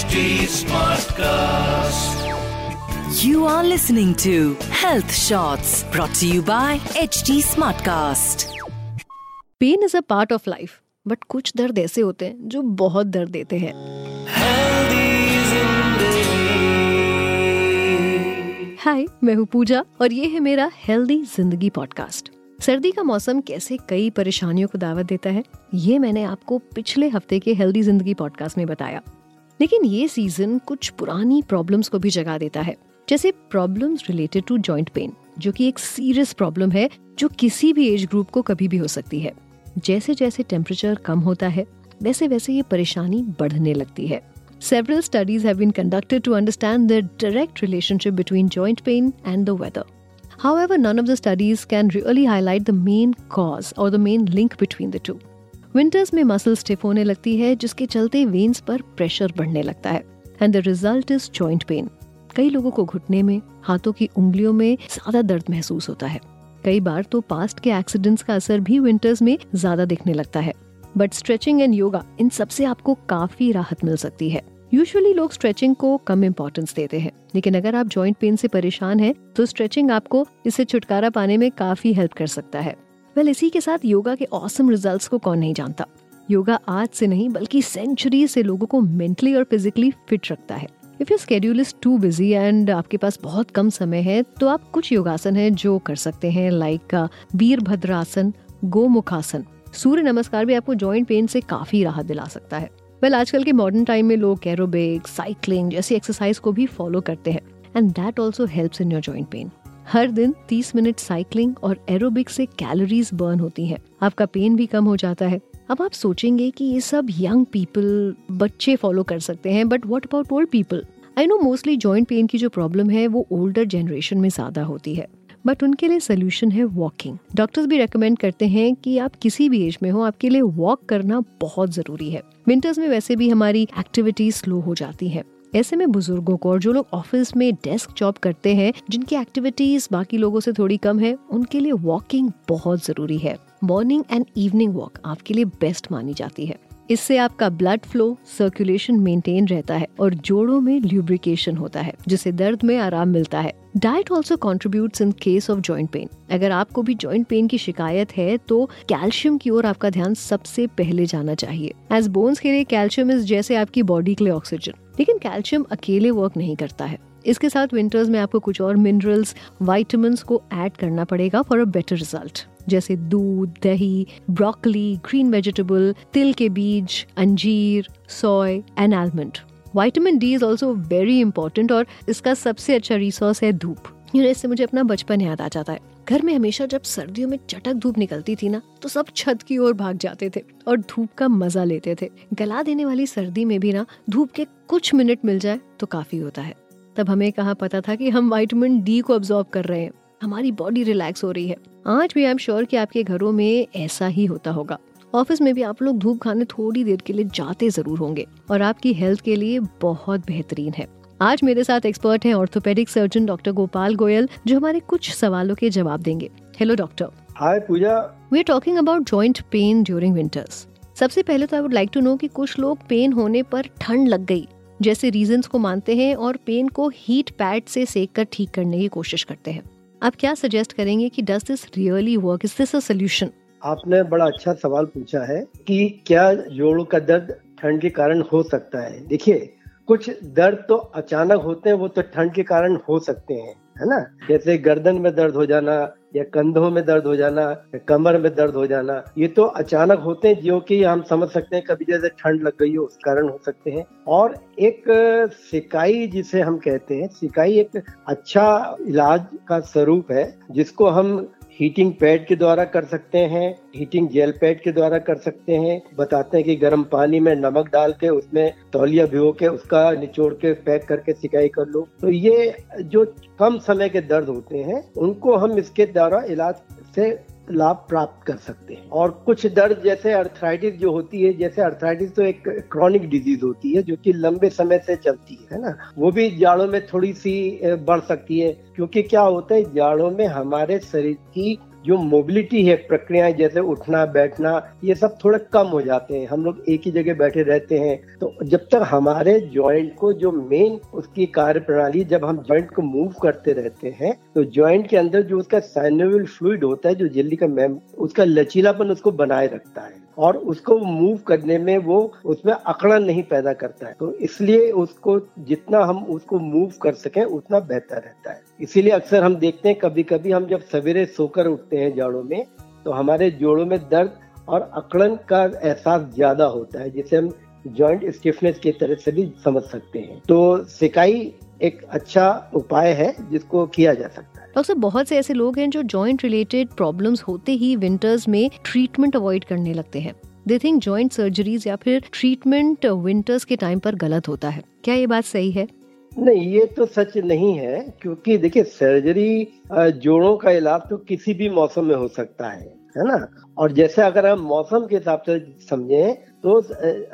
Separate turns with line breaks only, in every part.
HD Smartcast.
You are listening to Health Shots brought to you by HD Smartcast.
Pain is a part of life but कुछ दर्द ऐसे होते हैं जो बहुत दर्द देते हैं हाय मैं हूँ पूजा और ये है मेरा हेल्दी ज़िंदगी पॉडकास्ट सर्दी का मौसम कैसे कई परेशानियों को दावत देता है ये मैंने आपको पिछले हफ़्ते के हेल्दी ज़िंदगी पॉडकास्ट में बताया लेकिन ये सीज़न कुछ पुरानी प्रॉब्लम्स को भी जगा देता है। जैसे problems related to joint pain जो कि एक सीरियस प्रॉब्लम है, जो किसी भी एज ग्रुप को कभी भी हो सकती है। जैसे जैसे टेम्परेचर कम होता है, वैसे वैसे ये परेशानी बढ़ने लगती है। Several studies have conducted to understand direct relationship between joint pain and the weather however none of the studies can really highlight the main cause और the main link between the two winters में muscle stiff होने लगती है, जिसके चलते veins पर pressure बढ़ने लगता है and the result is joint pain कई लोगों को घुटने में, हाथों की उंगलियों में ज़्यादा दर्द महसूस होता है। कई बार तो पास्ट के एक्सीडेंट्स का असर भी विंटर्स में ज़्यादा दिखने लगता है। बट स्ट्रेचिंग एंड योगा इन सबसे आपको काफ़ी राहत मिल सकती है। यूजुअली लोग स्ट्रेचिंग को कम इम्पोर्टेंस देते हैं, लेकिन अगर आप जॉइंट पेन से परेशान हैं तो स्ट्रेचिंग आपको इससे छुटकारा पाने में काफ़ी हेल्प कर सकता है। वेल इसी के साथ योगा के औसम रिजल्ट्स को कौन नहीं जानता? योगा आज से नहीं बल्कि सेंचुरी से लोगों को मेंटली और फिजिकली फिट रखता है। If you schedule is too busy and आपके पास बहुत कम समय है तो आप कुछ योगासन है जो कर सकते हैं लाइक वीरभद्रासन गोमुखासन। सूर्य नमस्कार भी आपको जॉइंट पेन से काफ़ी राहत दिला सकता है। वेल well, आजकल के मॉडर्न टाइम में लोग एरोबिक साइकिलिंग जैसी एक्सरसाइज को भी फॉलो करते हैं। And that also helps in your joint pain हर दिन 30 मिनट साइकिलिंग और एरोबिक से कैलोरीज बर्न होती हैं। आपका पेन भी कम हो जाता है। अब आप सोचेंगे कि ये सब यंग पीपल, बच्चे फॉलो कर सकते हैं but what about old people I know mostly joint pain की जो प्रॉब्लम है, वो ओल्डर जनरेशन में ज़्यादा होती है। बट उनके लिए सोल्यूशन है वॉकिंग डॉक्टर्स भी रेकमेंड करते हैं कि आप किसी भी एज में हो, आपके लिए वॉक करना बहुत ज़रूरी है। विंटर्स में वैसे भी हमारी एक्टिविटीज़ स्लो हो जाती है। ऐसे में बुज़ुर्गों को और जो लोग ऑफ़िस में डेस्क जॉब करते हैं, जिनकी एक्टिविटीज़ बाकी लोगों से थोड़ी कम है, उनके लिए वॉकिंग बहुत ज़रूरी है। मॉर्निंग एंड इवनिंग वॉक आपके लिए बेस्ट मानी जाती है। इससे आपका ब्लड फ्लो सर्कुलेशन मेंटेन रहता है और जोड़ों में ल्यूब्रिकेशन होता है जिससे दर्द में आराम मिलता है। Diet also contribute in case of joint pain अगर आपको भी ज्वाइंट पेन की शिकायत है तो कैल्शियम की ओर आपका ध्यान सबसे पहले जाना चाहिए। एज बोन्स के लिए कैल्शियम इज़ जैसे आपकी बॉडी के लिए ऑक्सीजन लेकिन कैल्शियम अकेले वर्क नहीं करता है। इसके साथ विंटर्स में आपको कुछ और मिनरल्स वाइटमिन को ऐड करना पड़ेगा फॉर अ बेटर रिज़ल्ट जैसे दूध, दही, ब्रोकली, ग्रीन वेजिटेबल, तिल के बीज, अंजीर, soy and almond vitamin D is also very important और इसका सबसे अच्छा रिसोर्स है धूप। यू नो इससे मुझे अपना बचपन याद आ जाता है। घर में हमेशा जब सर्दियों में चटक धूप निकलती थी ना तो सब छत की ओर भाग जाते थे और धूप का मज़ा लेते थे। गला देने वाली सर्दी में भी ना, धूप के कुछ मिनट मिल जाए तो काफ़ी होता है। तब हमें कहा पता था कि हम वाइटामिन डी को ऑब्जॉर्व कर रहे हैं। हमारी बॉडी रिलैक्स हो रही है। आज भी आई एम श्योर कि आपके घरों में ऐसा ही होता होगा। ऑफ़िस में भी आप लोग धूप खाने थोड़ी देर के लिए जाते ज़रूर होंगे और आपकी हेल्थ के लिए बहुत बेहतरीन है। आज मेरे साथ एक्सपर्ट हैं orthopaedic surgeon doctor Gopal Goyal जो हमारे कुछ सवालों के जवाब देंगे। Hello doctor.
Hi Pooja.
We are talking about joint pain during winters सबसे पहले तो I would like to know कि कुछ लोग पेन होने पर ठंड लग गई जैसे रीजंस को मानते हैं और पेन को हीट पैड से सेक कर ठीक करने की कोशिश करते हैं। आप क्या सजेस्ट करेंगे कि does this really work is this a solution
आपने बड़ा अच्छा सवाल पूछा है कि क्या जोड़ों का दर्द ठंड के कारण हो सकता है? देखिए, कुछ दर्द तो अचानक होते हैं, वो तो ठंड के कारण हो सकते हैं, है ना? जैसे गर्दन में दर्द हो जाना या कंधों में दर्द हो जाना, या कमर में दर्द हो जाना, ये तो अचानक होते हैं जो कि, हम समझ सकते हैं, कभी जैसे ठंड लग गई हो, उस कारण हो सकते हैं। और एक सिकाई जिसे हम कहते हैं, सिकाई एक अच्छा इलाज का स्वरूप है, जिसको हम हीटिंग पैड के द्वारा कर सकते हैं हीटिंग जेल पैड के द्वारा कर सकते हैं। बताते हैं कि गर्म पानी में नमक डाल के उसमें तौलिया भिगो के उसका निचोड़ के पैक करके सिकाई कर लो। तो ये जो कम समय के दर्द होते हैं, उनको हम इसके द्वारा इलाज से लाभ प्राप्त कर सकते हैं। और कुछ दर्द जैसे अर्थराइटिस जो होती है, जैसे अर्थराइटिस तो एक क्रॉनिक डिज़ीज़ होती है, जो कि लंबे समय से चलती है ना? वो भी जाड़ों में थोड़ी सी बढ़ सकती है, क्योंकि क्या होता है, जाड़ों में हमारे शरीर की जो मोबिलिटी है, प्रक्रियाएँ जैसे उठना, बैठना, ये सब थोड़े कम हो जाते हैं। हम लोग एक ही जगह बैठे रहते हैं। तो जब तक हमारे जॉइंट को जो मेन उसकी कार्य प्रणाली जब हम जॉइंट को मूव करते रहते हैं तो जॉइंट के अंदर जो उसका साइनोवल फ्लूड होता है, जो जल्दी का मैम उसका लचीलापन उसको बनाए रखता है। और उसको मूव करने में वो उसमें अकड़न नहीं पैदा करता है। तो इसलिए उसको जितना हम उसको मूव कर सकें, उतना बेहतर रहता है। इसीलिए अक्सर हम देखते हैं कभी कभी हम जब सवेरे सोकर उठते हैं जाड़ों में तो हमारे जोड़ों में दर्द और अकड़न का एहसास ज़्यादा होता है, जिसे हम जॉइंट स्टिफनेस की तरह से भी समझ सकते हैं। तो सिकाई एक अच्छा उपाय है जिसको किया जा सकता है।
डॉक्टर बहुत से ऐसे लोग हैं जो जॉइंट रिलेटेड प्रॉब्लम्स होते ही विंटर्स में ट्रीटमेंट अवॉइड करने लगते हैं। दे थिंक जॉइंट सर्जरीज या फिर ट्रीटमेंट विंटर्स के टाइम पर गलत होता है। क्या ये बात सही है?
नहीं, ये तो सच नहीं है, क्योंकि देखिए सर्जरी जोड़ों का इलाज तो किसी भी मौसम में हो सकता है है ना? और जैसे अगर हम मौसम के हिसाब से समझें तो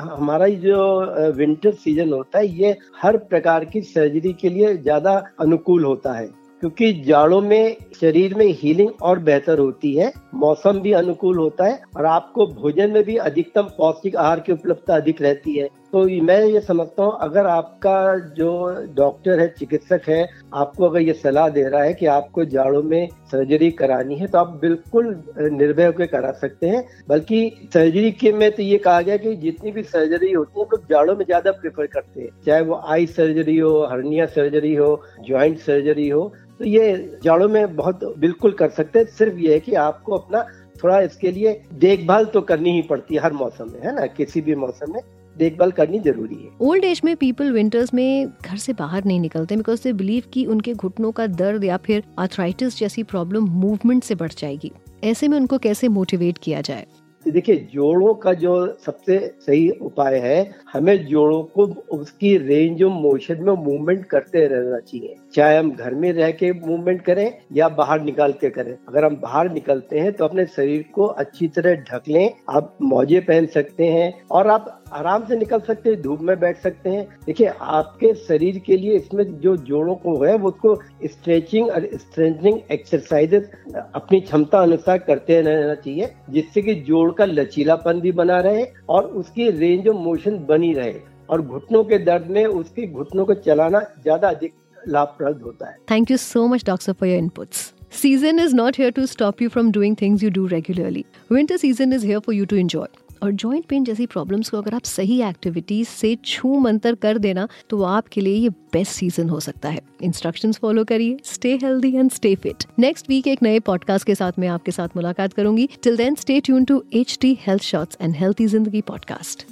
हमारा जो विंटर सीज़न होता है, ये हर प्रकार की सर्जरी के लिए ज़्यादा अनुकूल होता है। क्योंकि जाड़ों में शरीर में हीलिंग और बेहतर होती है, मौसम भी अनुकूल होता है और आपको भोजन में भी अधिकतम पौष्टिक आहार की उपलब्धता अधिक रहती है। तो मैं ये समझता हूँ, अगर आपका जो डॉक्टर है, चिकित्सक है, आपको अगर ये सलाह दे रहा है कि आपको जाड़ों में सर्जरी करानी है तो आप बिल्कुल निर्भय होकर करा सकते हैं। बल्कि सर्जरी के में तो ये कहा गया कि जितनी भी सर्जरी होती है, लोग जाड़ों में ज़्यादा प्रेफर करते हैं। चाहे वो आई सर्जरी हो, हर्निया सर्जरी हो ज्वाइंट सर्जरी हो तो ये जाड़ों में बहुत बिल्कुल कर सकते हैं। सिर्फ़ ये है कि आपको अपना थोड़ा इसके लिए देखभाल तो करनी ही पड़ती है हर मौसम में, है ना? किसी भी मौसम में। देखभाल करनी ज़रूरी है।
ओल्ड एज में पीपल विंटर्स में घर से बाहर नहीं निकलते बिकॉज़ दे बिलीव कि उनके घुटनों का दर्द या फिर आर्थराइटिस जैसी प्रॉब्लम मूवमेंट से बढ़ जाएगी। ऐसे में उनको कैसे मोटिवेट किया जाए?
देखिए जोड़ों का जो सबसे सही उपाय है हमें जोड़ों को उसकी रेंज ऑफ़ मोशन में मूवमेंट करते रहना चाहिए। चाहे हम घर में रह के मूवमेंट करें या बाहर निकाल के करें। अगर हम बाहर निकलते हैं तो अपने शरीर को अच्छी तरह ढक लें। आप मोजे पहन सकते हैं और आप आराम से निकल सकते हैं, धूप में बैठ सकते हैं देखिए, आपके शरीर के लिए इसमें जो जोड़ों को है, वो उसको स्ट्रेचिंग और स्ट्रेंथनिंग एक्सरसाइजेस अपनी क्षमता अनुसार करते रहना चाहिए, जिससे कि जोड़ का लचीलापन भी बना रहे और उसकी रेंज ऑफ़ मोशन बनी रहे और घुटनों के दर्द में उसके घुटनों को चलाना ज़्यादा अधिक लाभप्रद होता है
thank you so much doctor for your inputs Season is not here to stop you from doing things you do regularly. Winter season is here for you to enjoy. और जॉइंट पेन जैसी problems को अगर आप सही activities से छू मंतर कर देना तो आपके लिए ये बेस्ट सीज़न हो सकता है। इंस्ट्रक्शन फॉलो करिए। Stay healthy and stay fit next week एक नए पॉडकास्ट के साथ मैं आपके साथ मुलाकात करूँगी। Till then stay tuned to H T health shorts and healthy ज़िंदगी podcast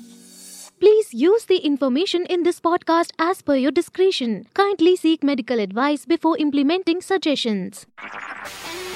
Please use the information in this podcast as per your discretion. Kindly seek medical advice before implementing suggestions.